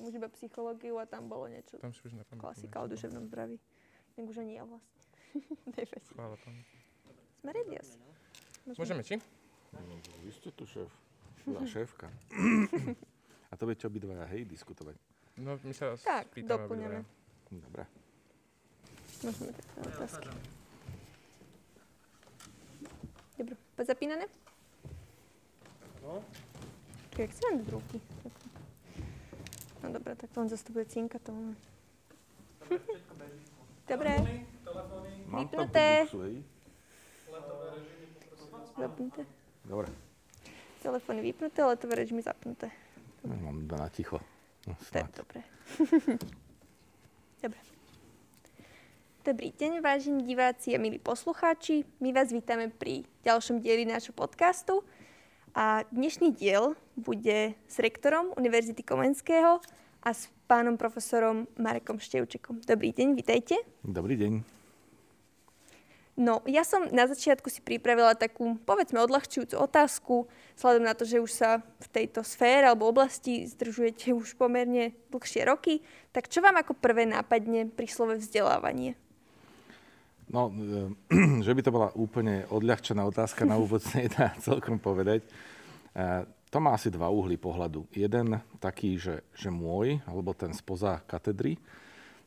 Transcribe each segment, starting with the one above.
som už iba psychológiu a tam bolo niečo. Tam si už nepamätám. Klasika o duševnom zdraví. Tak už ani ja vlastne. Chvála pánu. Sme ready asi. Môžeme či? No, vy ste tu šéf. Tá šéfka. A to viete obidvaja, hej, diskutovať. No, my sa Tak, spýtame doplňame. Dobre. Môžeme tak na otázky. Dobre, zapínané? No. Čiže jak si mám dať ruky? Takto. No dobre, tak to to bude cinka to máme. Dobre, buksu, hej? zapnuté. Dobre. Telefóny vypnuté, letové režimy zapnuté. No, mám iba na ticho. No, To je snáď. dobré. dobre. Dobrý deň, vážení diváci a milí poslucháči. My vás vítame pri ďalšom dieli nášho podcastu. A dnešný diel bude s rektorom Univerzity Komenského a s pánom profesorom Marekom Števčekom. Dobrý deň, vitajte. Dobrý deň. No, ja som na začiatku si pripravila takú, povedzme, odľahčujúcu otázku, vzhľadom na to, že už sa v tejto sfére alebo oblasti zdržujete už pomerne dlhšie roky. Tak čo vám ako prvé nápadne pri slove vzdelávanie? No, e, že by to bola úplne odľahčená otázka na úvod nedá celkom povedať. E, To má asi dva uhly pohľadu. Jeden taký, že, že môj, alebo ten spoza katedry.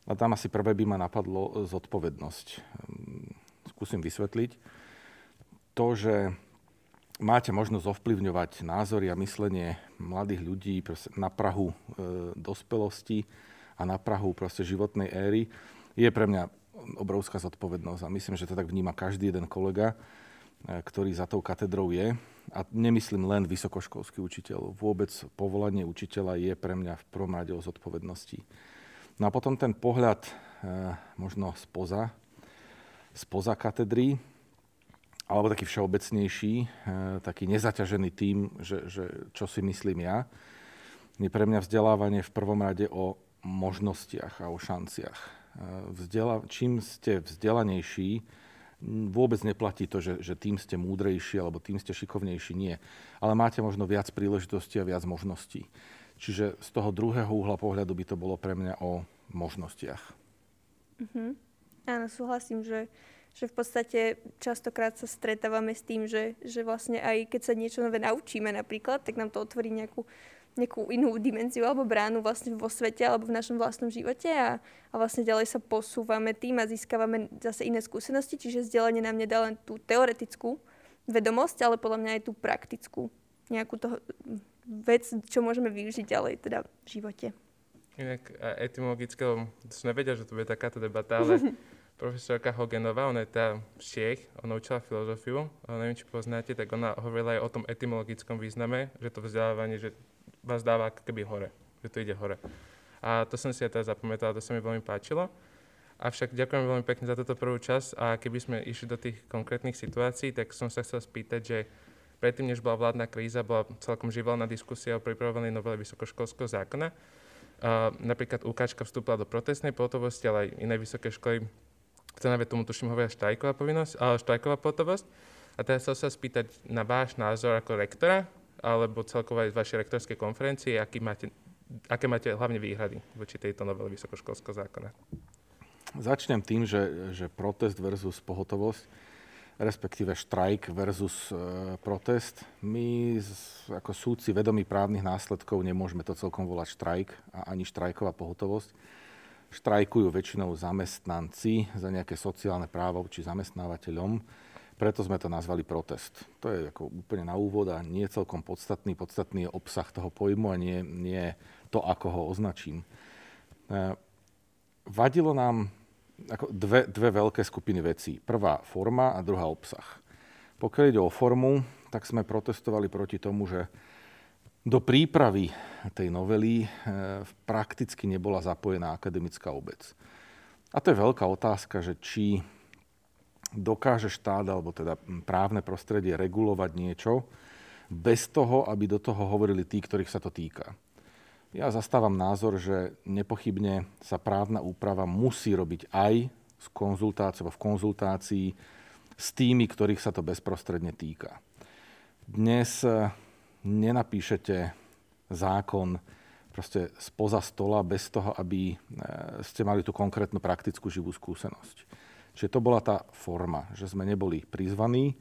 A tam asi prvé by ma napadlo zodpovednosť. Ehm, Skúsim vysvetliť. To, že máte možnosť ovplyvňovať názory a myslenie mladých ľudí na Prahu e, dospelosti a na Prahu proste životnej éry, je pre mňa obrovská zodpovednosť. A myslím, že to tak vníma každý jeden kolega, e, ktorý za tou katedrou je. A nemyslím len vysokoškolský učiteľ. Vôbec povolanie učiteľa je pre mňa v prvom rade o zodpovednosti. No a potom ten pohľad e, možno spoza, spoza katedry, alebo taký všeobecnejší, e, taký nezaťažený tým, že, že čo si myslím ja, je pre mňa vzdelávanie v prvom rade o možnostiach a o šanciach. E, Vzdela, čím ste vzdelanejší, vôbec neplatí to, že, že tým ste múdrejší alebo tým ste šikovnejší, nie. Ale máte možno viac príležitostí a viac možností. Čiže z toho druhého uhla pohľadu by to bolo pre mňa o možnostiach. Áno, súhlasím, že, že v podstate častokrát sa stretávame s tým, že, že vlastne aj keď sa niečo nové naučíme napríklad, tak nám to otvorí nejakú, nejakú inú dimenziu alebo bránu vlastne vo svete alebo v našom vlastnom živote a, a vlastne ďalej sa posúvame tým a získavame zase iné skúsenosti, čiže vzdelanie nám nedá len tú teoretickú vedomosť, ale podľa mňa aj tú praktickú nejakú toho, vec, čo môžeme využiť ďalej teda v živote. Inak etymologicky, som nevedel, že to bude takáto debata, ale profesorka Hogenová, ona je tá Čiech, ona učila filozofiu, ale neviem, či poznáte, tak ona hovorila aj o tom etymologickom význame, že to vzdelávanie, že vás dáva keby hore, že to ide hore. A to som si aj teraz zapamätal, to sa mi veľmi páčilo. Avšak ďakujem veľmi pekne za túto prvú časť a keby sme išli do tých konkrétnych situácií, tak som sa chcel spýtať, že predtým, než bola vládna kríza, bola celkom živelná diskusia o pripravovanej novele vysokoškolského zákona. Uh, napríklad UKčka vstúpila do protestnej pohotovosti, ale aj iné vysoké školy, ktoré tomu tuším hovoria štrajková povinnosť, ale štrajková pohotovosť. A teraz chcel sa spýtať na váš názor ako rektora, alebo celkovo aj z vašej rektorskej konferencie, aký máte, aké máte hlavne výhrady voči tejto novele vysokoškolského zákona. Začnem tým, že, že protest versus pohotovosť, respektíve štrajk versus e, protest. My z, ako súdci vedomí právnych následkov nemôžeme to celkom volať štrajk a ani štrajková pohotovosť. Štrajkujú väčšinou zamestnanci za nejaké sociálne práva či zamestnávateľom, preto sme to nazvali protest. To je ako úplne na úvod a nie celkom podstatný. Podstatný je obsah toho pojmu a nie, nie to, ako ho označím. E, vadilo nám ako dve, dve veľké skupiny vecí. Prvá forma a druhá obsah. Pokiaľ ide o formu, tak sme protestovali proti tomu, že do prípravy tej novely e, prakticky nebola zapojená akademická obec. A to je veľká otázka, že či dokáže štát alebo teda právne prostredie regulovať niečo bez toho, aby do toho hovorili tí, ktorých sa to týka. Ja zastávam názor, že nepochybne sa právna úprava musí robiť aj s konzultáciou, v konzultácii s tými, ktorých sa to bezprostredne týka. Dnes nenapíšete zákon proste spoza stola bez toho, aby ste mali tú konkrétnu praktickú živú skúsenosť. Čiže to bola tá forma, že sme neboli prizvaní.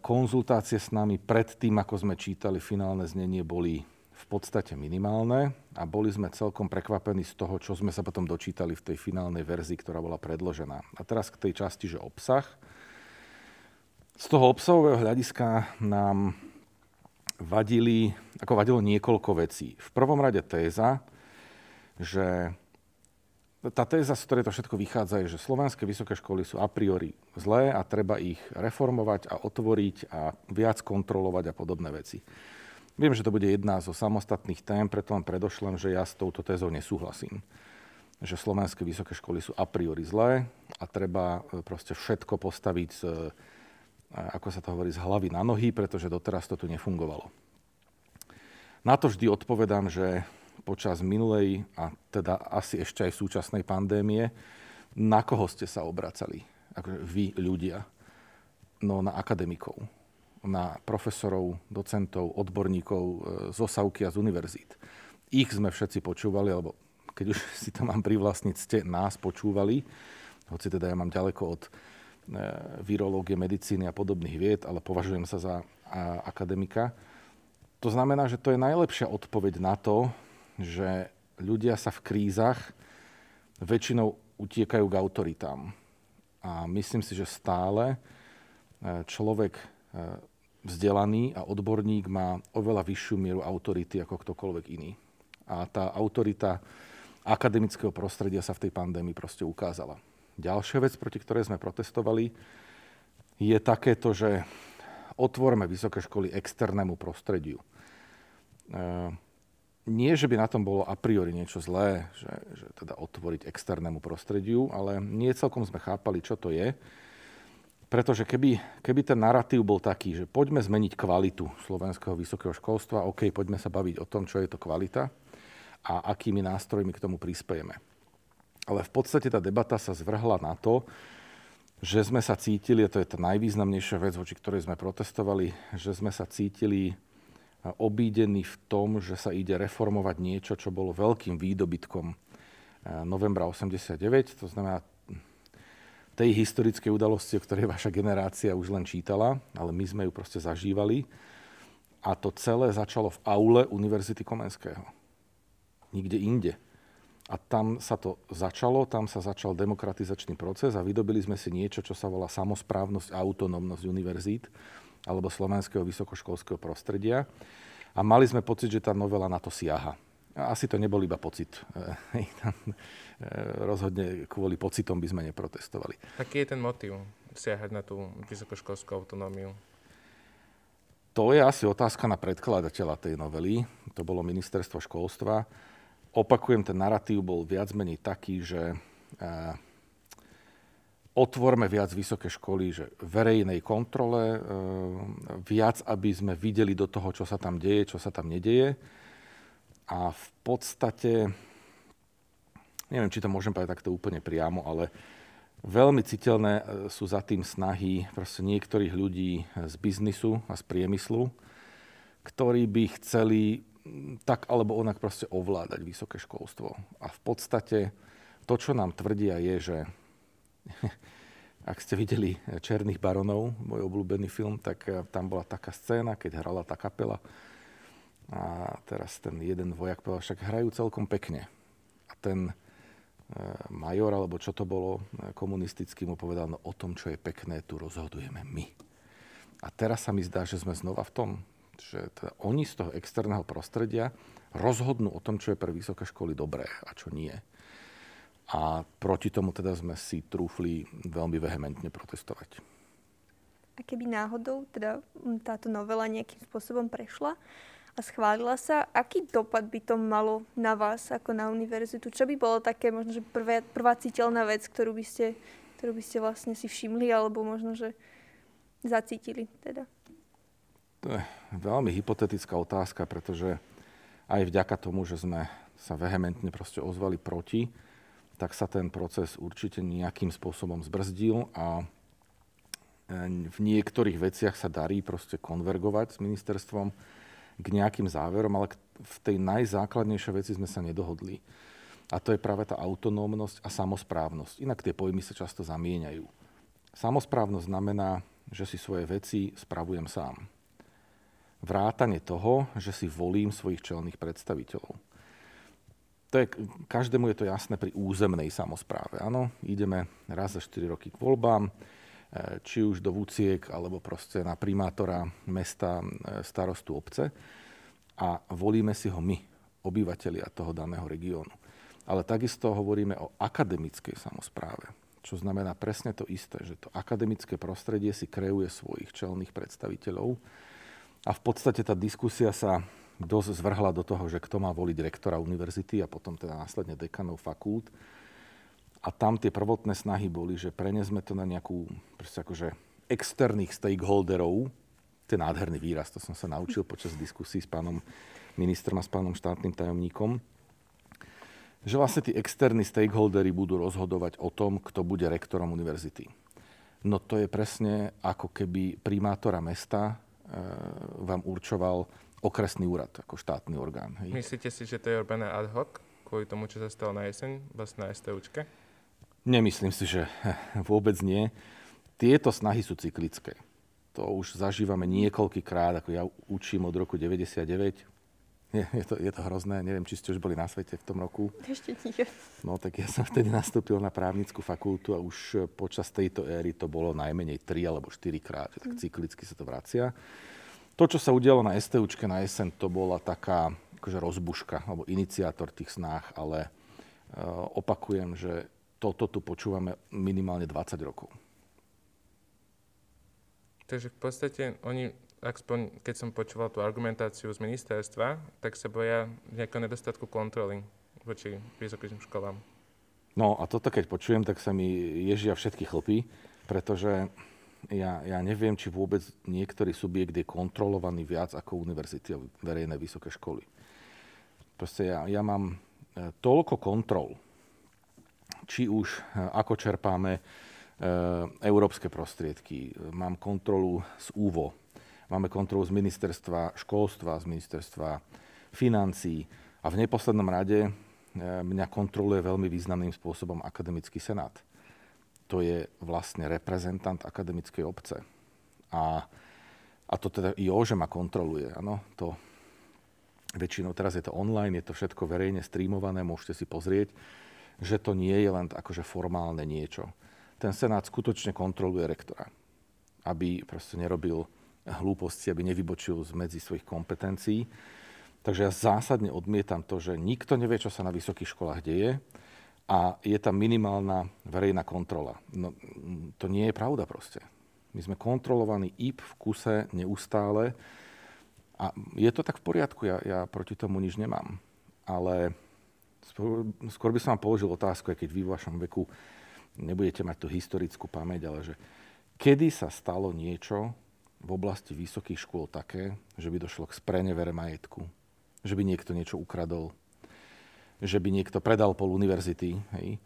Konzultácie s nami pred tým, ako sme čítali finálne znenie, boli v podstate minimálne a boli sme celkom prekvapení z toho, čo sme sa potom dočítali v tej finálnej verzii, ktorá bola predložená. A teraz k tej časti, že obsah. Z toho obsahového hľadiska nám vadili, ako vadilo niekoľko vecí. V prvom rade téza, že tá téza, z ktorej to všetko vychádza, je, že slovenské vysoké školy sú a priori zlé a treba ich reformovať a otvoriť a viac kontrolovať a podobné veci. Viem, že to bude jedna zo samostatných tém, preto len predošlem, že ja s touto tézou nesúhlasím. Že slovenské vysoké školy sú a priori zlé a treba e, proste všetko postaviť z, e, ako sa to hovorí, z hlavy na nohy, pretože doteraz to tu nefungovalo. Na to vždy odpovedám, že počas minulej a teda asi ešte aj súčasnej pandémie, na koho ste sa obracali? Akože vy, ľudia. No na akademikov na profesorov, docentov, odborníkov e, z osavky a z univerzít. Ich sme všetci počúvali, alebo keď už si to mám privlastniť, ste nás počúvali, hoci teda ja mám ďaleko od e, virológie, medicíny a podobných vied, ale považujem sa za akademika. To znamená, že to je najlepšia odpoveď na to, že ľudia sa v krízach väčšinou utiekajú k autoritám. A myslím si, že stále e, človek vzdelaný a odborník má oveľa vyššiu mieru autority ako ktokoľvek iný. A tá autorita akademického prostredia sa v tej pandémii proste ukázala. Ďalšia vec, proti ktorej sme protestovali, je takéto, že otvorme vysoké školy externému prostrediu. Nie, že by na tom bolo a priori niečo zlé, že, že teda otvoriť externému prostrediu, ale nie celkom sme chápali, čo to je. Pretože keby, keby ten narratív bol taký, že poďme zmeniť kvalitu slovenského vysokého školstva, OK, poďme sa baviť o tom, čo je to kvalita a akými nástrojmi k tomu prispiejeme. Ale v podstate tá debata sa zvrhla na to, že sme sa cítili, a to je tá najvýznamnejšia vec, voči ktorej sme protestovali, že sme sa cítili obídení v tom, že sa ide reformovať niečo, čo bolo veľkým výdobytkom novembra 89, to znamená tej historickej udalosti, o ktorej vaša generácia už len čítala, ale my sme ju proste zažívali. A to celé začalo v aule Univerzity Komenského. Nikde inde. A tam sa to začalo, tam sa začal demokratizačný proces a vydobili sme si niečo, čo sa volá samosprávnosť a autonómnosť univerzít alebo slovenského vysokoškolského prostredia. A mali sme pocit, že tá novela na to siaha. Asi to nebol iba pocit. E, rozhodne kvôli pocitom by sme neprotestovali. Aký je ten motív siahať na tú vysokoškolskú autonómiu? To je asi otázka na predkladateľa tej novely. To bolo ministerstvo školstva. Opakujem, ten narratív bol viac menej taký, že e, otvorme viac vysoké školy, že verejnej kontrole, e, viac, aby sme videli do toho, čo sa tam deje, čo sa tam nedeje. A v podstate neviem, či to môžem povedať takto úplne priamo, ale veľmi citeľné e, sú za tým snahy proste niektorých ľudí z biznisu a z priemyslu, ktorí by chceli tak alebo onak proste ovládať vysoké školstvo. A v podstate to, čo nám tvrdia, je, že ak ste videli Černých baronov, môj obľúbený film, tak e, tam bola taká scéna, keď hrala tá kapela. A teraz ten jeden vojak povedal, však hrajú celkom pekne. A ten E, major, alebo čo to bolo, e, komunistický mu povedal, no o tom, čo je pekné, tu rozhodujeme my. A teraz sa mi zdá, že sme znova v tom, že teda oni z toho externého prostredia rozhodnú o tom, čo je pre vysoké školy dobré a čo nie. A proti tomu teda sme si trúfli veľmi vehementne protestovať. A keby náhodou teda táto novela nejakým spôsobom prešla, a schválila sa, aký dopad by to malo na vás ako na univerzitu? Čo by bolo také možno, že prvé, prvá citeľná vec, ktorú by, ste, ktorú by ste vlastne si všimli alebo možno, že zacítili teda? To je veľmi hypotetická otázka, pretože aj vďaka tomu, že sme sa vehementne proste ozvali proti, tak sa ten proces určite nejakým spôsobom zbrzdil a v niektorých veciach sa darí proste konvergovať s ministerstvom k nejakým záverom, ale v tej najzákladnejšej veci sme sa nedohodli. A to je práve tá autonómnosť a samozprávnosť. Inak tie pojmy sa často zamieňajú. Samozprávnosť znamená, že si svoje veci spravujem sám. Vrátanie toho, že si volím svojich čelných predstaviteľov. To je, každému je to jasné pri územnej samozpráve. Áno, ideme raz za 4 roky k voľbám, e, či už do vúciek, alebo proste na primátora mesta, e, starostu obce a volíme si ho my, obyvateľia toho daného regiónu. Ale takisto hovoríme o akademickej samozpráve, čo znamená presne to isté, že to akademické prostredie si kreuje svojich čelných predstaviteľov a v podstate tá diskusia sa dosť zvrhla do toho, že kto má voliť rektora univerzity a potom teda následne dekanov fakult. A tam tie prvotné snahy boli, že prenesme to na nejakú akože externých stakeholderov, to nádherný výraz, to som sa naučil počas diskusí s pánom ministrom a s pánom štátnym tajomníkom, že vlastne tí externí stakeholdery budú rozhodovať o tom, kto bude rektorom univerzity. No to je presne ako keby primátora mesta e, vám určoval okresný úrad ako štátny orgán. Hej. Myslíte si, že to je robené ad hoc kvôli tomu, čo sa stalo na jeseň vlastne na STUčke? Nemyslím si, že vôbec nie. Tieto snahy sú cyklické. To už zažívame niekoľkýkrát, ako ja učím od roku 99, je, je, to, je to hrozné, neviem, či ste už boli na svete v tom roku. Ešte nie. No tak ja som vtedy nastúpil na právnickú fakultu a už počas tejto éry to bolo najmenej 3 alebo 4 krát, že tak mm. cyklicky sa to vracia. To, čo sa udialo na STUčke na jeseň, to bola taká akože rozbuška alebo iniciátor tých snách, ale uh, opakujem, že toto tu počúvame minimálne 20 rokov. Takže v podstate oni aspoň keď som počúval tú argumentáciu z ministerstva, tak sa boja nejakého nedostatku kontroly voči vysokým školám. No a toto keď počujem, tak sa mi ježia všetky chlpy, pretože ja, ja neviem, či vôbec niektorý subjekt je kontrolovaný viac ako univerzity a verejné vysoké školy. Proste ja, ja mám e, toľko kontrol, či už e, ako čerpáme e, európske prostriedky, mám kontrolu z úvo, Máme kontrolu z ministerstva školstva, z ministerstva financí a v neposlednom rade e, mňa kontroluje veľmi významným spôsobom akademický senát. To je vlastne reprezentant akademickej obce. A, a to teda i že ma kontroluje. Ano, to väčšinou teraz je to online, je to všetko verejne streamované, môžete si pozrieť, že to nie je len akože formálne niečo. Ten senát skutočne kontroluje rektora, aby proste nerobil hlúposti, aby nevybočil z medzi svojich kompetencií. Takže ja zásadne odmietam to, že nikto nevie, čo sa na vysokých školách deje a je tam minimálna verejná kontrola. No, to nie je pravda proste. My sme kontrolovaní IP v kuse neustále a je to tak v poriadku, ja, ja proti tomu nič nemám. Ale skôr, skôr by som vám položil otázku, aj keď vy v vašom veku nebudete mať tú historickú pamäť, ale že kedy sa stalo niečo, v oblasti vysokých škôl také, že by došlo k sprenevere majetku, že by niekto niečo ukradol, že by niekto predal pol univerzity, hej.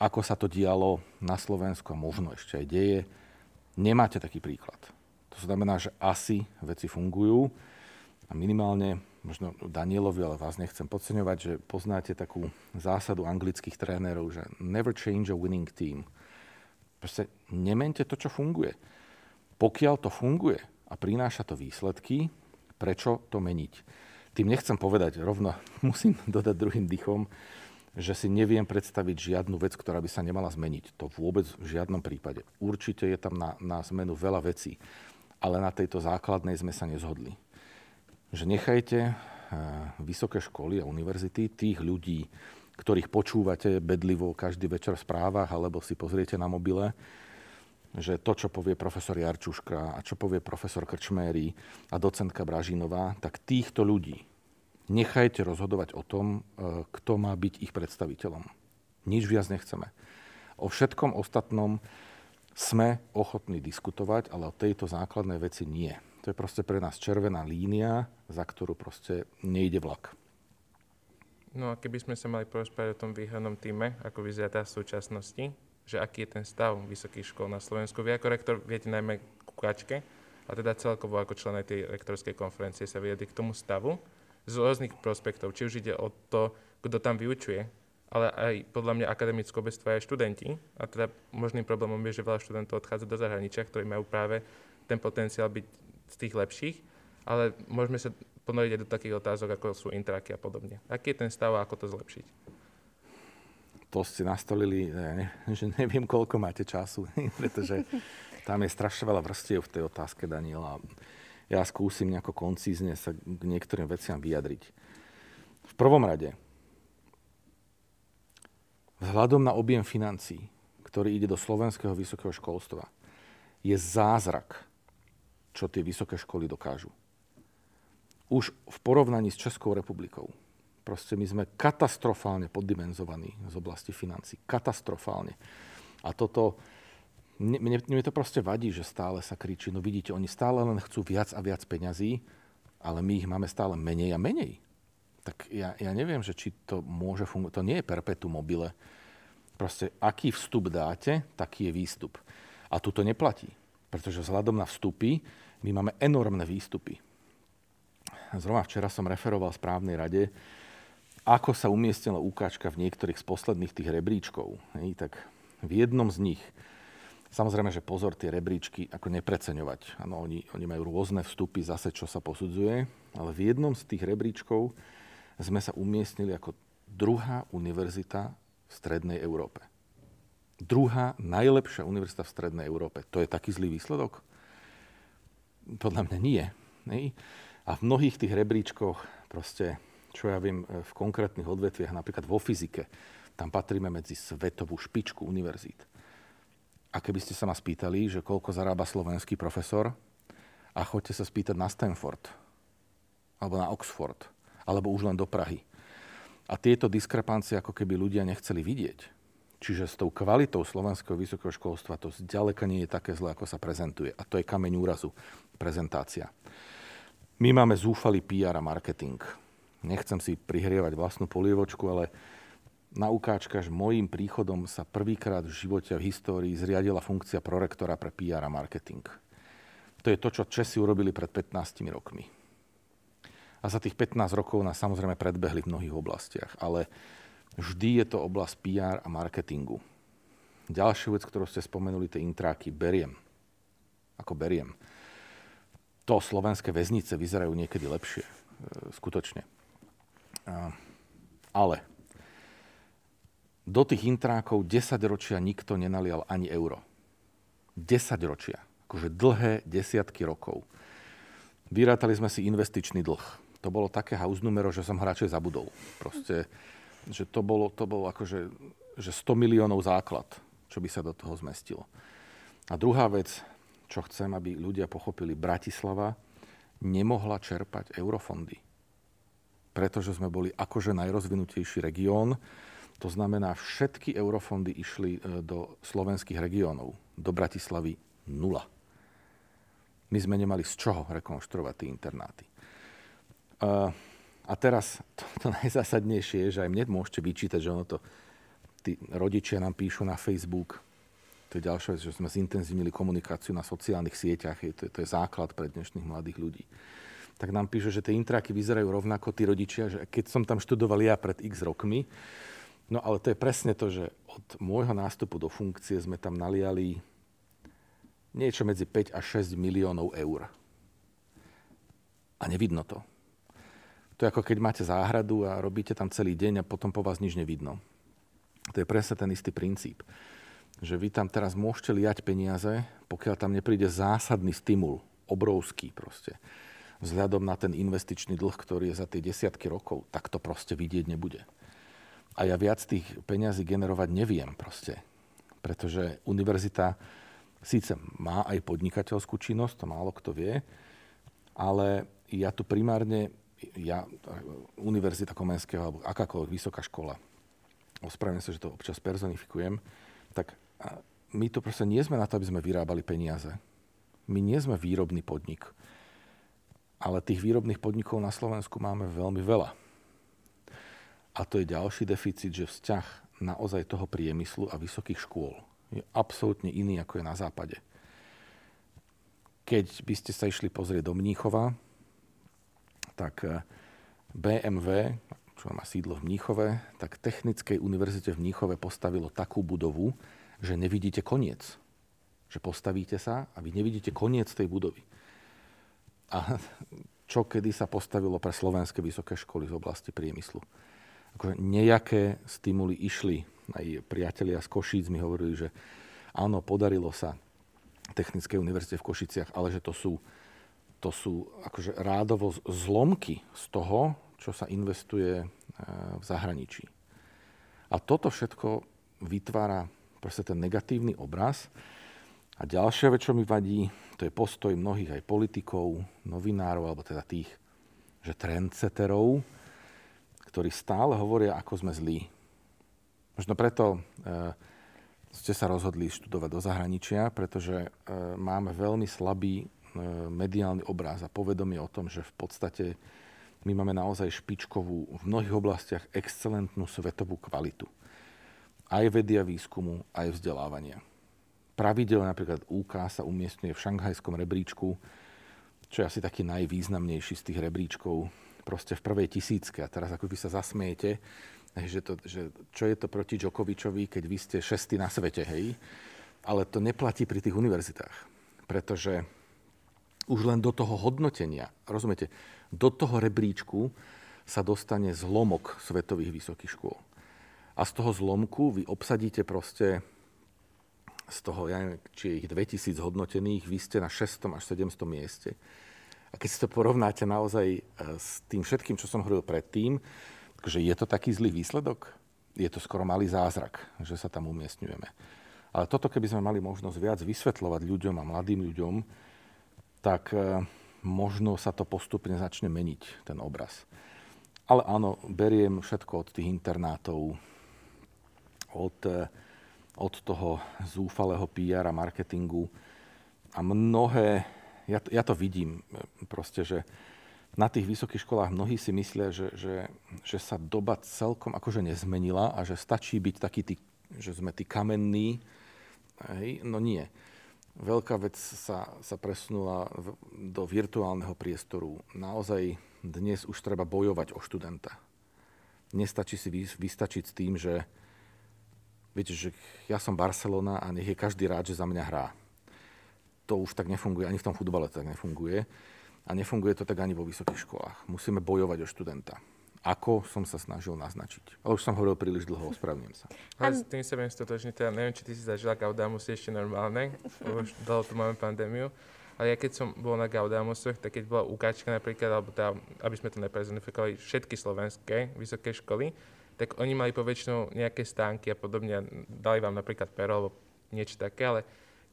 ako sa to dialo na Slovensku a možno ešte aj deje, nemáte taký príklad. To znamená, že asi veci fungujú a minimálne, možno Danielovi, ale vás nechcem podceňovať, že poznáte takú zásadu anglických trénerov, že never change a winning team. Proste nemente to, čo funguje pokiaľ to funguje a prináša to výsledky, prečo to meniť? Tým nechcem povedať, rovno musím dodať druhým dychom, že si neviem predstaviť žiadnu vec, ktorá by sa nemala zmeniť. To vôbec v žiadnom prípade. Určite je tam na, na zmenu veľa vecí, ale na tejto základnej sme sa nezhodli. Že nechajte uh, vysoké školy a univerzity, tých ľudí, ktorých počúvate bedlivo každý večer v správach alebo si pozriete na mobile, že to, čo povie profesor Jarčuška a čo povie profesor Krčméry a docentka Bražinová, tak týchto ľudí nechajte rozhodovať o tom, e, kto má byť ich predstaviteľom. Nič viac nechceme. O všetkom ostatnom sme ochotní diskutovať, ale o tejto základnej veci nie. To je proste pre nás červená línia, za ktorú proste nejde vlak. No a keby sme sa mali porozprávať o tom výhradnom týme, ako vyzerá tá v súčasnosti, že aký je ten stav vysokých škôl na Slovensku. Vy ako rektor viete najmä ku a teda celkovo ako člen tej rektorskej konferencie sa vyjadri k tomu stavu z rôznych prospektov. Či už ide o to, kto tam vyučuje, ale aj podľa mňa akademické obestvo aj študenti. A teda možným problémom je, že veľa študentov odchádza do zahraničia, ktorí majú práve ten potenciál byť z tých lepších. Ale môžeme sa ponoriť aj do takých otázok, ako sú intraky a podobne. Aký je ten stav a ako to zlepšiť? To ste nastolili, ne, že neviem, koľko máte času, pretože tam je strašne veľa vrstiev v tej otázke, Daniela. Ja skúsim nejako koncízne sa k niektorým veciam vyjadriť. V prvom rade, vzhľadom na objem financií, ktorý ide do slovenského vysokého školstva, je zázrak, čo tie vysoké školy dokážu. Už v porovnaní s Českou republikou. Proste my sme katastrofálne poddimenzovaní z oblasti financí. Katastrofálne. A toto, mne, mne, to proste vadí, že stále sa kričí. No vidíte, oni stále len chcú viac a viac peňazí, ale my ich máme stále menej a menej tak ja, ja neviem, že či to môže fungovať. To nie je perpetuum mobile. Proste, aký vstup dáte, taký je výstup. A tu to neplatí, pretože vzhľadom na vstupy my máme enormné výstupy. Zrovna včera som referoval správnej rade, ako sa umiestnila ukáčka v niektorých z posledných tých rebríčkov. Hej, tak v jednom z nich, samozrejme, že pozor, tie rebríčky ako nepreceňovať. Ano, oni, oni majú rôzne vstupy zase, čo sa posudzuje, ale v jednom z tých rebríčkov sme sa umiestnili ako druhá univerzita v Strednej Európe. Druhá najlepšia univerzita v Strednej Európe. To je taký zlý výsledok? Podľa mňa nie. nie? A v mnohých tých rebríčkoch, proste, čo ja viem, v konkrétnych odvetviach, napríklad vo fyzike, tam patríme medzi svetovú špičku univerzít. A keby ste sa ma spýtali, že koľko zarába slovenský profesor, a choďte sa spýtať na Stanford alebo na Oxford, alebo už len do Prahy. A tieto diskrepancie ako keby ľudia nechceli vidieť. Čiže s tou kvalitou slovenského vysokého školstva to zďaleka nie je také zlé, ako sa prezentuje. A to je kameň úrazu, prezentácia. My máme zúfalý PR a marketing. Nechcem si prihrievať vlastnú polievočku, ale na ukáčka, že môjim príchodom sa prvýkrát v živote v histórii zriadila funkcia prorektora pre PR a marketing. To je to, čo Česi urobili pred 15 rokmi a za tých 15 rokov nás samozrejme predbehli v mnohých oblastiach, ale vždy je to oblasť PR a marketingu. Ďalšiu vec, ktorú ste spomenuli, tie intráky, beriem. Ako beriem. To slovenské väznice vyzerajú niekedy lepšie. E, skutočne. Ale do tých intrákov 10 ročia nikto nenalial ani euro. 10 ročia. Akože dlhé desiatky rokov. Vyrátali sme si investičný dlh to bolo také house že som hráče zabudol. Proste, že to bolo, to bolo akože že 100 miliónov základ, čo by sa do toho zmestilo. A druhá vec, čo chcem, aby ľudia pochopili, Bratislava nemohla čerpať eurofondy. Pretože sme boli akože najrozvinutejší región. To znamená, všetky eurofondy išli e, do slovenských regiónov. Do Bratislavy nula. My sme nemali z čoho rekonštruovať tie internáty. A teraz to, to najzásadnejšie je, že aj mne môžete vyčítať, že ono to, tí rodičia nám píšu na Facebook, to je ďalšia vec, že sme zintenzívnili komunikáciu na sociálnych sieťach, je, to, to je základ pre dnešných mladých ľudí. Tak nám píšu, že tie intráky vyzerajú rovnako, tí rodičia, že keď som tam študoval ja pred x rokmi, no ale to je presne to, že od môjho nástupu do funkcie sme tam naliali niečo medzi 5 a 6 miliónov eur. A nevidno to. To je ako keď máte záhradu a robíte tam celý deň a potom po vás nič nevidno. To je presne ten istý princíp. Že vy tam teraz môžete liať peniaze, pokiaľ tam nepríde zásadný stimul, obrovský proste. Vzhľadom na ten investičný dlh, ktorý je za tie desiatky rokov, tak to proste vidieť nebude. A ja viac tých peňazí generovať neviem proste. Pretože univerzita síce má aj podnikateľskú činnosť, to málo kto vie, ale ja tu primárne ja, Univerzita Komenského alebo akákoľvek vysoká škola, ospravedlňujem sa, že to občas personifikujem, tak my tu proste nie sme na to, aby sme vyrábali peniaze. My nie sme výrobný podnik. Ale tých výrobných podnikov na Slovensku máme veľmi veľa. A to je ďalší deficit, že vzťah naozaj toho priemyslu a vysokých škôl je absolútne iný, ako je na západe. keď by ste sa išli pozrieť do Mníchova, tak eh, BMW, čo má sídlo v Mníchove, tak Technickej univerzite v Mníchove postavilo takú budovu, že nevidíte koniec. Že postavíte sa a vy nevidíte koniec tej budovy. A čo kedy sa postavilo pre slovenské vysoké školy z oblasti priemyslu. Akože nejaké stimuly išli. Aj priatelia z Košíc mi hovorili, že áno, podarilo sa Technickej univerzite v Košiciach, ale že to sú, to sú akože rádovo zlomky z toho, čo sa investuje e, v zahraničí. A toto všetko vytvára proste ten negatívny obraz. A ďalšia vec, čo mi vadí, to je postoj mnohých aj politikov, novinárov, alebo teda tých, že trendseterov, ktorí stále hovoria, ako sme zlí. Možno preto e, ste sa rozhodli študovať do zahraničia, pretože e, máme veľmi slabý e, mediálny obraz a povedomie o tom, že v podstate my máme naozaj špičkovú, v mnohých oblastiach excelentnú svetovú kvalitu. Aj vedia výskumu, aj vzdelávania. Pravidelne napríklad UK sa umiestňuje v šanghajskom rebríčku, čo je asi taký najvýznamnejší z tých rebríčkov, proste v prvej tisícke. A teraz ako vy sa zasmiete, že, to, že čo je to proti Djokovičovi, keď vy ste šestý na svete, hej? Ale to neplatí pri tých univerzitách, pretože už len do toho hodnotenia, rozumiete, do toho rebríčku sa dostane zlomok svetových vysokých škôl. A z toho zlomku vy obsadíte proste z toho, ja neviem, či je ich 2000 hodnotených, vy ste na 600 až 700 mieste. A keď si to porovnáte naozaj e, s tým všetkým, čo som hovoril predtým, že je to taký zlý výsledok? Je to skoro malý zázrak, že sa tam umiestňujeme. Ale toto, keby sme mali možnosť viac vysvetľovať ľuďom a mladým ľuďom, tak e, možno sa to postupne začne meniť, ten obraz. Ale áno, beriem všetko od tých internátov, od, e, od toho zúfalého PR a marketingu. A mnohé, ja, ja to vidím e, proste, že na tých vysokých školách mnohí si myslia, že, že, že sa doba celkom akože nezmenila a že stačí byť taký, tí, že sme tí kamenní. Hej? No nie. Veľká vec sa, sa presunula v, do virtuálneho priestoru. Naozaj dnes už treba bojovať o študenta. Nestačí si vy, vystačiť s tým, že viete, že ja som Barcelona a nech je každý rád, že za mňa hrá. To už tak nefunguje, ani v tom futbale to tak nefunguje a nefunguje to tak ani vo vysokých školách. Musíme bojovať o študenta. Ako som sa snažil naznačiť. Ale už som hovoril príliš dlho, ospravedlňujem sa. Ale s tým sa viem stotožniť, teda neviem, či ty si zažila Gaudamus ešte normálne, už dlho tu máme pandémiu. Ale ja keď som bol na Gaudamusoch, tak keď bola ukáčka napríklad, alebo tá, aby sme to neprezonifikovali, všetky slovenské vysoké školy, tak oni mali poväčšinou nejaké stánky a podobne. Dali vám napríklad pero alebo niečo také, ale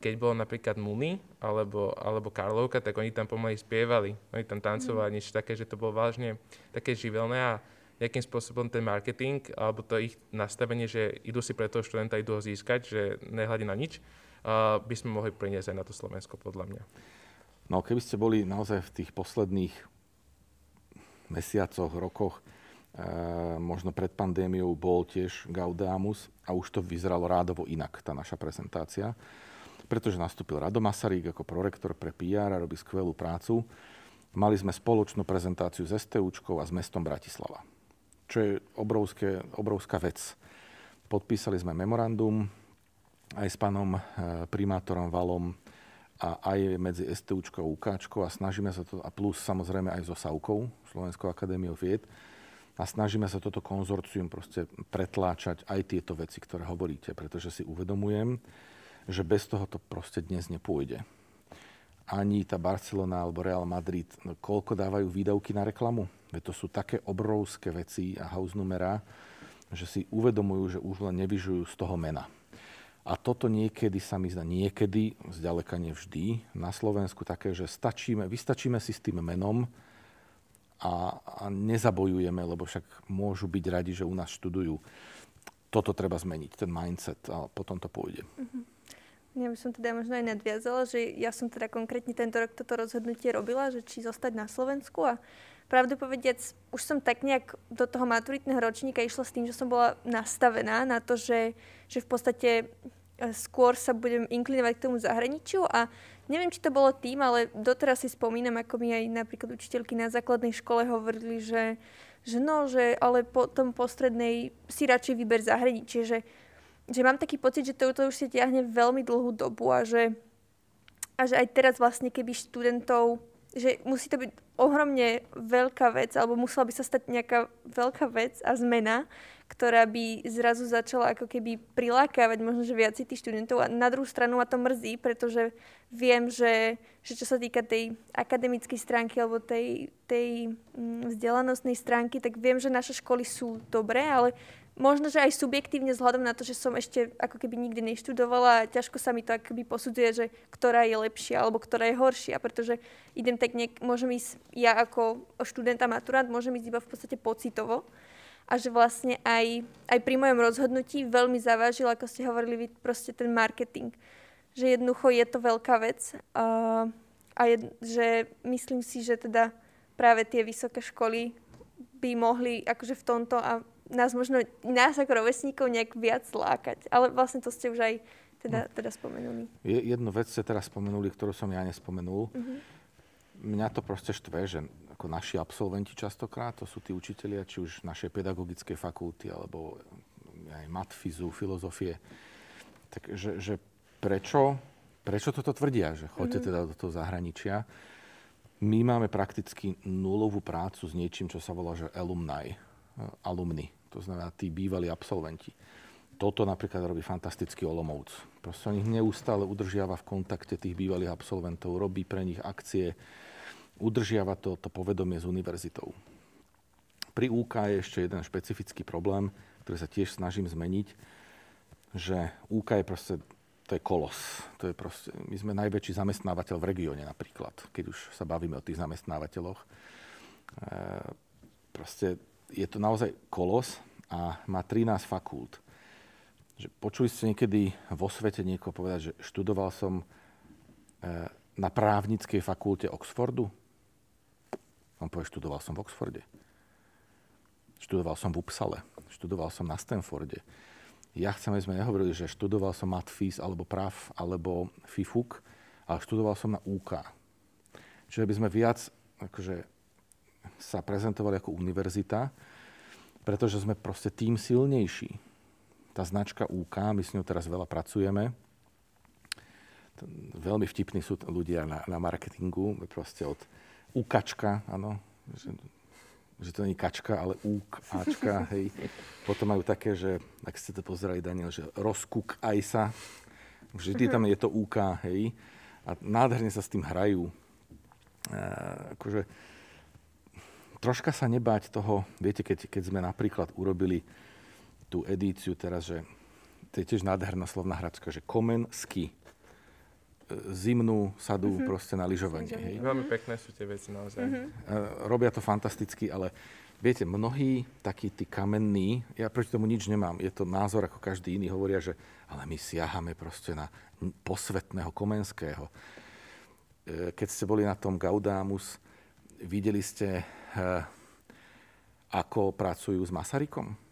keď bolo napríklad Muni alebo, alebo Karlovka, tak oni tam pomaly spievali, oni tam tancovali, mm. niečo také, že to bolo vážne také živelné a nejakým spôsobom ten marketing alebo to ich nastavenie, že idú si pre toho študenta, idú ho získať, že nehľadí na nič, uh, by sme mohli priniesť aj na to Slovensko, podľa mňa. No keby ste boli naozaj v tých posledných mesiacoch, rokoch, možno pred pandémiou bol tiež Gaudeamus a už to vyzeralo rádovo inak, tá naša prezentácia pretože nastúpil Rado Masarík ako prorektor pre PR a robí skvelú prácu. Mali sme spoločnú prezentáciu s STUčkou a s mestom Bratislava, čo je obrovské, obrovská vec. Podpísali sme memorandum aj s pánom e, primátorom Valom a aj medzi STUčkou a UKčkou a snažíme sa to, a plus samozrejme aj so SAUkou, Slovenskou akadémiou vied, a snažíme sa toto konzorcium proste pretláčať aj tieto veci, ktoré hovoríte, pretože si uvedomujem, že bez toho to proste dnes nepôjde. Ani tá Barcelona alebo Real Madrid, no koľko dávajú výdavky na reklamu? Veď to sú také obrovské veci a house numerá, že si uvedomujú, že už len nevyžujú z toho mena. A toto niekedy sa mi zdá, niekedy, zďaleka nevždy, na Slovensku také, že stačíme, vystačíme si s tým menom a, a nezabojujeme, lebo však môžu byť radi, že u nás študujú. Toto treba zmeniť, ten mindset a potom to pôjde. Mm-hmm. Ja by som teda možno aj nadviazala, že ja som teda konkrétne tento rok toto rozhodnutie robila, že či zostať na Slovensku a pravdu povediac, už som tak nejak do toho maturitného ročníka išla s tým, že som bola nastavená na to, že, že v podstate e, skôr sa budem inklinovať k tomu zahraničiu a neviem, či to bolo tým, ale doteraz si spomínam, ako mi aj napríklad učiteľky na základnej škole hovorili, že, že no, že ale po tom postrednej si radšej vyber zahraničie, že, že mám taký pocit, že to, to už si ťahne veľmi dlhú dobu a že, a že aj teraz vlastne, keby študentov že musí to byť ohromne veľká vec, alebo musela by sa stať nejaká veľká vec a zmena, ktorá by zrazu začala ako keby prilákavať možno, že viac tých študentov. A na druhú stranu ma to mrzí, pretože viem, že, že čo sa týka tej akademickej stránky alebo tej, tej mm, vzdelanostnej stránky, tak viem, že naše školy sú dobré, ale možno, že aj subjektívne vzhľadom na to, že som ešte ako keby nikdy neštudovala a ťažko sa mi to akoby posudzuje, že ktorá je lepšia alebo ktorá je horšia, pretože idem tak nejak, môžem ísť, ja ako študent a maturant, môžem ísť iba v podstate pocitovo a že vlastne aj, aj pri mojom rozhodnutí veľmi zavážil, ako ste hovorili vy, proste ten marketing. Že jednoducho je to veľká vec a, a je, že myslím si, že teda práve tie vysoké školy by mohli akože v tomto a nás možno, nás ako rovesníkov nejak viac lákať. Ale vlastne to ste už aj teda, teda spomenuli. Jednu vec ste teraz spomenuli, ktorú som ja nespomenul. Uh-huh. Mňa to proste štve, že ako naši absolventi častokrát, to sú tí učitelia, či už našej pedagogickej fakulty, alebo aj matfizu, filozofie. Takže že prečo, prečo toto tvrdia, že choďte mm-hmm. teda do toho zahraničia? My máme prakticky nulovú prácu s niečím, čo sa volá, že alumni, alumni, to znamená tí bývalí absolventi. Toto napríklad robí fantastický Olomouc. Proste on ich neustále udržiava v kontakte tých bývalých absolventov, robí pre nich akcie, udržiava to, to povedomie s univerzitou. Pri UK je ešte jeden špecifický problém, ktorý sa tiež snažím zmeniť, že UK je proste, to je kolos. To je proste, my sme najväčší zamestnávateľ v regióne napríklad, keď už sa bavíme o tých zamestnávateľoch. E, proste je to naozaj kolos a má 13 fakult. Že počuli ste niekedy vo svete niekoho povedať, že študoval som e, na právnickej fakulte Oxfordu? On povie, študoval som v Oxforde. Študoval som v Upsale. Študoval som na Stanforde. Ja chcem, aby sme nehovorili, že študoval som matfis alebo prav alebo FIFUK, ale študoval som na UK. Čiže by sme viac akože, sa prezentovali ako univerzita, pretože sme proste tým silnejší. Tá značka UK, my s ňou teraz veľa pracujeme, veľmi vtipní sú ľudia na, na marketingu, proste od Ukačka, áno, že, že to nie je kačka, ale Ačka, hej. Potom majú také, že, ak ste to pozerali, Daniel, že rozkuk aj sa, vždy tam je to UK, hej. A nádherne sa s tým hrajú. E, akože, troška sa nebáť toho, viete, keď, keď sme napríklad urobili tú edíciu teraz, že to je tiež nádherná slovná hračka, že Komen ski zimnú sadu mm-hmm. proste na lyžovanie. Hej. Veľmi pekné sú tie veci naozaj. Mm-hmm. Robia to fantasticky, ale viete, mnohí takí tí kamenní, ja proti tomu nič nemám, je to názor ako každý iný, hovoria, že ale my siahame proste na posvetného Komenského. E, keď ste boli na tom Gaudamus, videli ste, e, ako pracujú s Masarykom?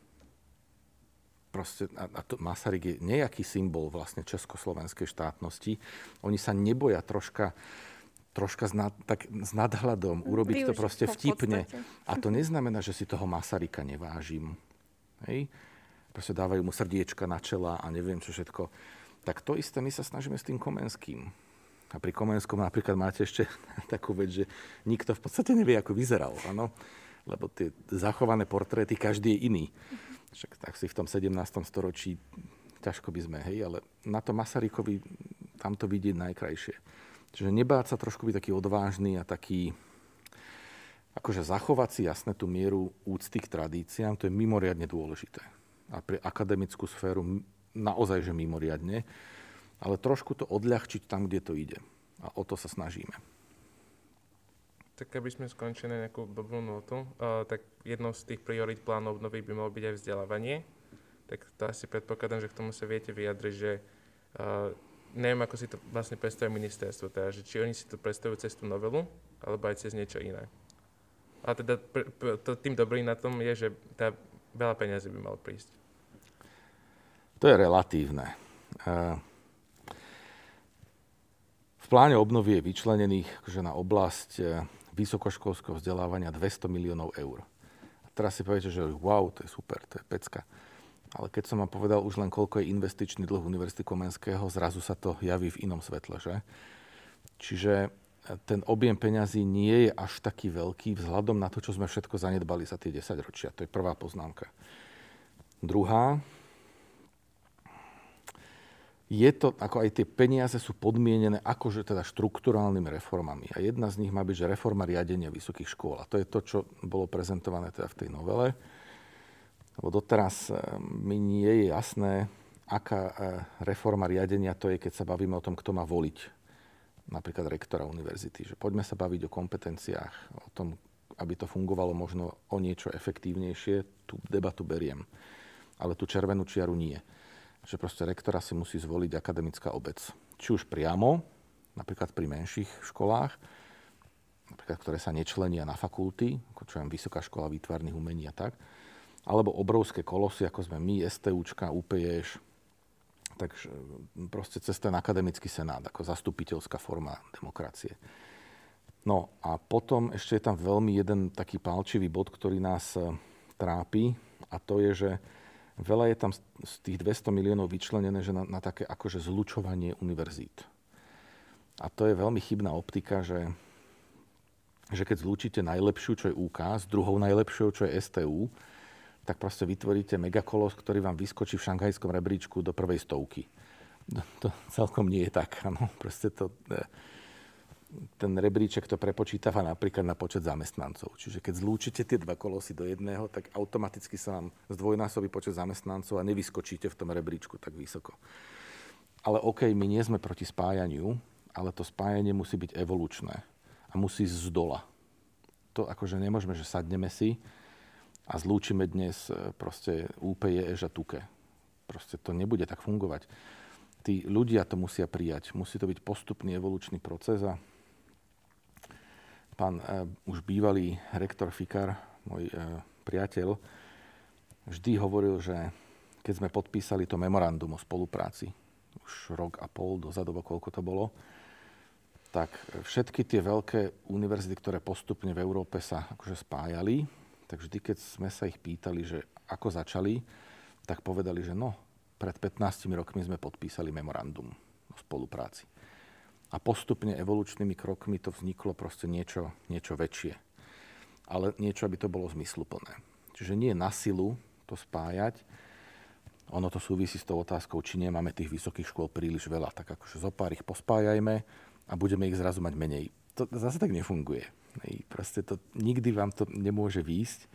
Proste, a, a to Masaryk je nejaký symbol vlastne československej štátnosti. Oni sa neboja troška troška s, nad, tak, s nadhľadom, urobiť Využiť to proste vtipne. A to neznamená, že si toho Masaryka nevážim. Hej? Proste dávajú mu srdiečka na čela a neviem čo všetko. Tak to isté my sa snažíme s tým Komenským. A pri Komenskom napríklad máte ešte takú vec, že nikto v podstate nevie, ako vyzeral. Ano? Lebo tie zachované portréty, každý je iný. Však tak si v tom 17. storočí ťažko by sme, hej, ale na to Masarykovi tam to vidieť najkrajšie. Čiže nebáť sa trošku byť taký odvážny a taký, akože zachovať si jasne tú mieru úcty k tradíciám, to je mimoriadne dôležité. A pre akademickú sféru naozaj, že mimoriadne, ale trošku to odľahčiť tam, kde to ide. A o to sa snažíme. Tak keby sme skončili nejakú dobrú notu, uh, tak jednou z tých priorit plánov nových by malo byť aj vzdelávanie. Tak to asi predpokladám, že k tomu sa viete vyjadriť, že uh, neviem, ako si to vlastne predstavuje ministerstvo, teda, že či oni si to predstavujú cez tú novelu, alebo aj cez niečo iné. A teda pr- pr- to, tým dobrým na tom je, že tá veľa peniazy by malo prísť. To je relatívne. V pláne obnovy je vyčlenených že na oblasť e, vysokoškolského vzdelávania 200 miliónov eur. Teraz si poviete, že wow, to je super, to je pecka. Ale keď som vám povedal už len, koľko je investičný dlh Univerzity Komenského, zrazu sa to javí v inom svetle, že? Čiže ten objem peňazí nie je až taký veľký vzhľadom na to, čo sme všetko zanedbali za tie 10 ročia. To je prvá poznámka. Druhá, je to, ako aj tie peniaze sú podmienené akože teda štrukturálnymi reformami. A jedna z nich má byť, že reforma riadenia vysokých škôl. A to je to, čo bolo prezentované teda v tej novele. Lebo doteraz eh, mi nie je jasné, aká eh, reforma riadenia to je, keď sa bavíme o tom, kto má voliť napríklad rektora univerzity. Že poďme sa baviť o kompetenciách, o tom, aby to fungovalo možno o niečo efektívnejšie. Tú debatu beriem. Ale tú červenú čiaru nie. Že proste rektora si musí zvoliť akademická obec. Či už priamo, napríklad pri menších školách, napríklad, ktoré sa nečlenia na fakulty, ako čo viem, Vysoká škola výtvarných umení a tak, alebo obrovské kolosy, ako sme my, STUčka, UPEŠ, takže proste cez ten akademický senát, ako zastupiteľská forma demokracie. No a potom ešte je tam veľmi jeden taký palčivý bod, ktorý nás e, trápi a to je, že veľa je tam z tých 200 miliónov vyčlenené že na, na také akože zlučovanie univerzít. A to je veľmi chybná optika, že, že keď zlúčite najlepšiu, čo je UK, s druhou najlepšou, čo je STU, tak proste vytvoríte megakolos, ktorý vám vyskočí v šanghajskom rebríčku do prvej stovky. To, to celkom nie je tak. Ano. Proste to, e, ten rebríček to prepočítava napríklad na počet zamestnancov. Čiže keď zlúčite tie dva kolosy do jedného, tak automaticky sa vám zdvojnásobí počet zamestnancov a nevyskočíte v tom rebríčku tak vysoko. Ale OK, my nie sme proti spájaniu, ale to spájanie musí byť evolučné a musí ísť z dola. To akože nemôžeme, že sadneme si a zlúčime dnes e, proste UPE, a TUKE. Proste to nebude tak fungovať. Tí ľudia to musia prijať. Musí to byť postupný evolučný proces a pán uh, už bývalý rektor Fikar, môj uh, priateľ, vždy hovoril, že keď sme podpísali to memorandum o spolupráci, už rok a pol dozadu, koľko to bolo, tak všetky tie veľké univerzity, ktoré postupne v Európe sa akože spájali, tak vždy, keď sme sa ich pýtali, že ako začali, tak povedali, že no, pred 15 rokmi sme podpísali memorandum o spolupráci. A postupne evolučnými krokmi to vzniklo proste niečo, niečo väčšie. Ale niečo, aby to bolo zmysluplné. Čiže nie na silu to spájať, ono to súvisí s tou otázkou, či nemáme tých vysokých škôl príliš veľa. Tak akože zo pár ich pospájajme a budeme ich zrazu mať menej. To zase tak nefunguje. Proste to, nikdy vám to nemôže výjsť.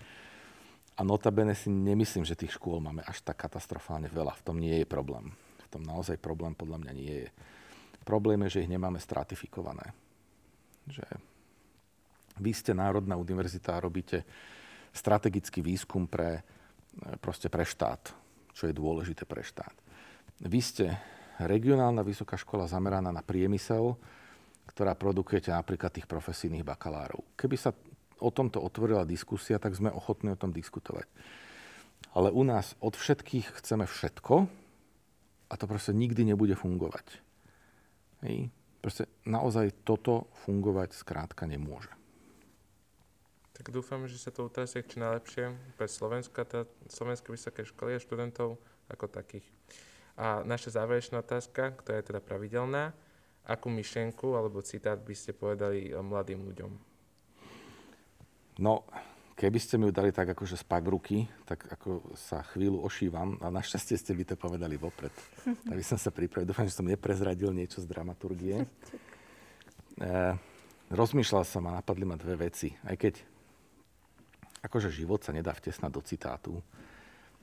A notabene si nemyslím, že tých škôl máme až tak katastrofálne veľa. V tom nie je problém. V tom naozaj problém podľa mňa nie je. Problém je, že ich nemáme stratifikované. Že vy ste Národná univerzita a robíte strategický výskum pre, proste pre štát, čo je dôležité pre štát. Vy ste regionálna vysoká škola zameraná na priemysel, ktorá produkujete napríklad tých profesijných bakalárov. Keby sa o tomto otvorila diskusia, tak sme ochotní o tom diskutovať. Ale u nás od všetkých chceme všetko a to proste nikdy nebude fungovať. Hej. Proste naozaj toto fungovať skrátka nemôže. Tak dúfam, že sa to utrasie čo najlepšie pre Slovenska, teda Slovenské vysoké školy a študentov ako takých. A naša záverečná otázka, ktorá je teda pravidelná, akú myšlienku alebo citát by ste povedali mladým ľuďom? No, keby ste mi ju dali tak akože spak ruky, tak ako sa chvíľu ošívam a našťastie ste by to povedali vopred. Tak by som sa pripravil. Dúfam, že som neprezradil niečo z dramaturgie. E, rozmýšľal som a napadli ma dve veci. Aj keď akože život sa nedá vtesnať do citátu,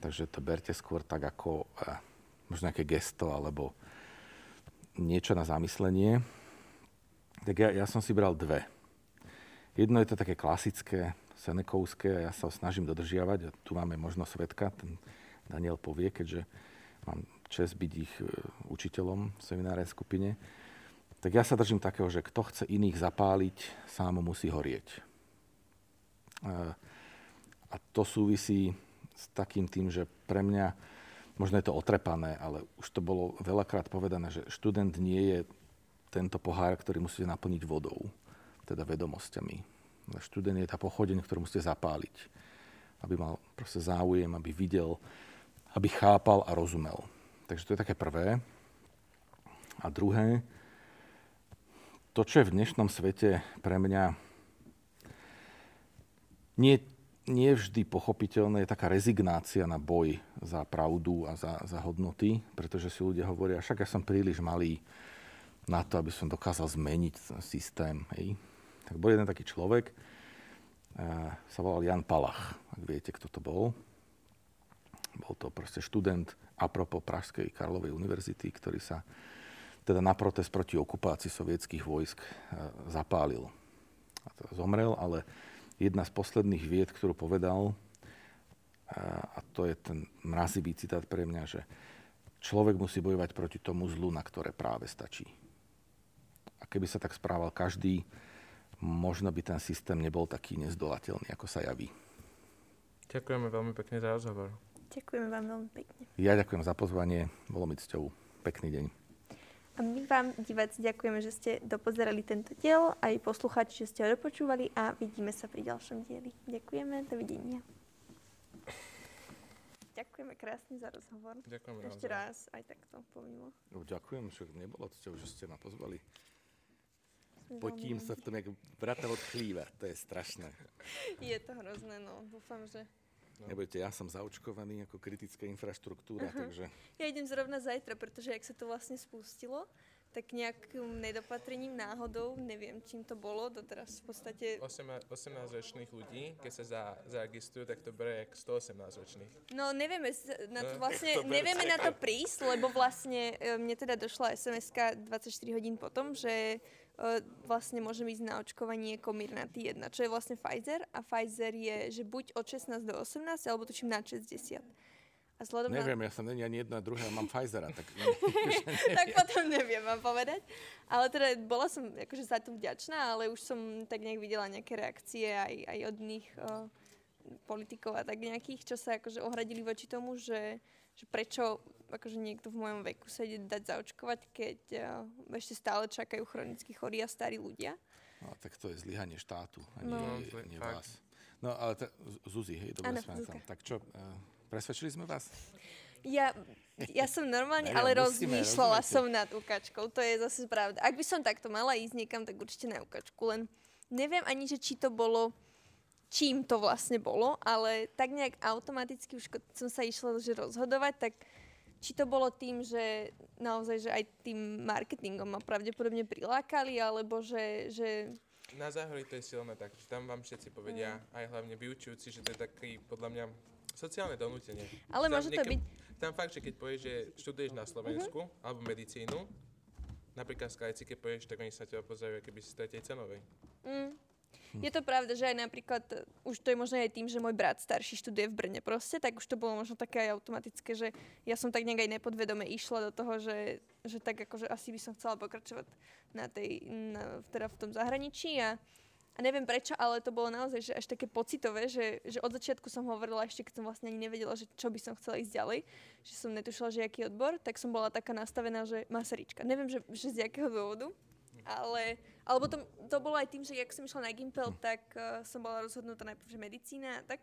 takže to berte skôr tak ako e, možno nejaké gesto alebo niečo na zamyslenie, tak ja, ja som si bral dve. Jedno je to také klasické, senekovské, ja sa ho snažím dodržiavať. A tu máme možno svetka, ten Daniel povie, keďže mám čest byť ich e, učiteľom v seminárnej skupine. Tak ja sa držím takého, že kto chce iných zapáliť, sám musí horieť. A, a to súvisí s takým tým, že pre mňa možno je to otrepané, ale už to bolo veľakrát povedané, že študent nie je tento pohár, ktorý musíte naplniť vodou, teda vedomosťami. Študent je tá pochodeň, ktorú musíte zapáliť, aby mal proste záujem, aby videl, aby chápal a rozumel. Takže to je také prvé. A druhé, to, čo je v dnešnom svete pre mňa nie, nie vždy pochopiteľné, je taká rezignácia na boj za pravdu a za, za hodnoty, pretože si ľudia hovoria, však ja som príliš malý na to, aby som dokázal zmeniť systém. Hej. Tak bol jeden taký človek, sa volal Jan Palach, ak viete, kto to bol. Bol to proste študent apropo Pražskej Karlovej univerzity, ktorý sa teda na protest proti okupácii sovietských vojsk zapálil. A teda zomrel, ale jedna z posledných vied, ktorú povedal, a to je ten mrazivý citát pre mňa, že človek musí bojovať proti tomu zlu, na ktoré práve stačí. A keby sa tak správal každý, možno by ten systém nebol taký nezdolateľný, ako sa javí. Ďakujeme veľmi pekne za rozhovor. Ďakujeme vám veľmi pekne. Ja ďakujem za pozvanie, bolo mi cťou. Pekný deň. A my vám, diváci, ďakujeme, že ste dopozerali tento diel, aj poslucháči, že ste ho dopočúvali a vidíme sa pri ďalšom dieli. Ďakujeme, dovidenia. Ďakujeme krásne za rozhovor. Ďakujem Ešte raz, aj takto pomimo. No, ďakujem, že nebolo to, že ste ma pozvali. Potím sa v tom, jak brata od chlíva. To je strašné. Je to hrozné, no. Dúfam, že... No. Nebojte, ja som zaočkovaný ako kritická infraštruktúra, uh-huh. takže... Ja idem zrovna zajtra, pretože ak sa to vlastne spustilo, tak nejakým nedopatrením náhodou, neviem čím to bolo, doteraz v podstate... 18, 18 ročných ľudí, keď sa za, zaregistrujú, tak to berie jak 118 ročných. No nevieme na to vlastne, to nevieme na to prísť, lebo vlastne e, mne teda došla SMS-ka 24 hodín potom, že vlastne môžem ísť na očkovanie Comirnaty 1, čo je vlastne Pfizer a Pfizer je, že buď od 16 do 18, alebo tuším na 60. A Neviem, na... ja som není ani jedno a druhé, mám Pfizera. Tak, tak potom neviem vám povedať. Ale teda bola som akože za to vďačná, ale už som tak nejak videla nejaké reakcie aj, aj od nich uh, politikov a tak nejakých, čo sa akože ohradili voči tomu, že, že prečo akože niekto v mojom veku sa ide dať zaočkovať, keď uh, ešte stále čakajú chronicky chorí a starí ľudia. No, tak to je zlyhanie štátu, a nie, no. nie vás. No, ale t- Zuzi, hej, dobre sme Tak čo, uh, presvedčili sme vás? Ja, ja som normálne, ne, ale musíme, rozmýšľala rozumiete. som nad ukačkou, to je zase pravda. Ak by som takto mala ísť niekam, tak určite na ukačku, len neviem ani, že či to bolo čím to vlastne bolo, ale tak nejak automaticky už som sa išla že rozhodovať, tak či to bolo tým, že naozaj, že aj tým marketingom ma pravdepodobne prilákali, alebo že... že... Na záhori to je silné tak, že tam vám všetci povedia, mm. aj hlavne vyučujúci, že to je taký, podľa mňa, sociálne donútenie. Ale tam môže to byť... Tam fakt, že keď povieš, že študuješ na Slovensku, mm-hmm. alebo medicínu, napríklad Skyci, keď povieš, tak oni sa teba pozerajú, keby si z cenovej. Mm. Je to pravda, že aj napríklad, e, už to je možno aj tým, že môj brat starší študuje v Brne proste, tak už to bolo možno také aj automatické, že ja som tak nejak aj nepodvedome išla do toho, že, že tak akože asi by som chcela pokračovať na tej, na, teda v tom zahraničí a, a neviem prečo, ale to bolo naozaj že až také pocitové, že, že od začiatku som hovorila, ešte keď som vlastne ani nevedela, že čo by som chcela ísť ďalej, že som netušila, že aký odbor, tak som bola taká nastavená, že masarička. Neviem, že, že z jakého dôvodu, ale, alebo to, to bolo aj tým, že ak som išla na Gimpel, tak uh, som bola rozhodnutá najprv, že medicína a tak.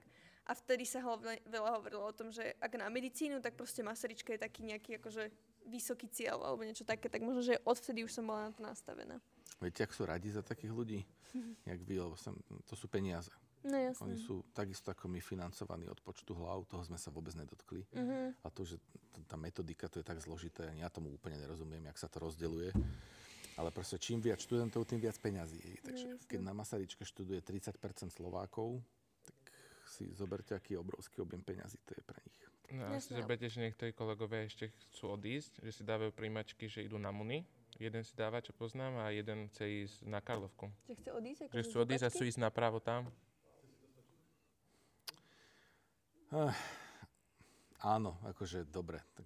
A vtedy sa hlavne, veľa hovorilo o tom, že ak na medicínu, tak proste Masarička je taký nejaký akože vysoký cieľ alebo niečo také, tak možno, že odvtedy už som bola na to nastavená. Viete, ak sú radi za takých ľudí? Jak vy, lebo sem, to sú peniaze. No jasne. Oni sú takisto ako my financovaní od počtu hlav, toho sme sa vôbec nedotkli. Uh-huh. A to, že tá metodika, to je tak zložité, ani ja tomu úplne nerozumiem, jak sa to rozdeluje. Ale proste čím viac študentov, tým viac peňazí. Takže no, keď na Masaryčke študuje 30% Slovákov, tak si zoberte, aký obrovský objem peňazí to je pre nich. No a si zoberte, že niektorí kolegovia ešte chcú odísť, že si dávajú príjmačky, že idú na Muny. Jeden si dáva, čo poznám, a jeden chce ísť na Karlovku. Že chce odísť? Že chcú odísť a chcú ísť napravo tam. Uh, áno, akože dobre. Tak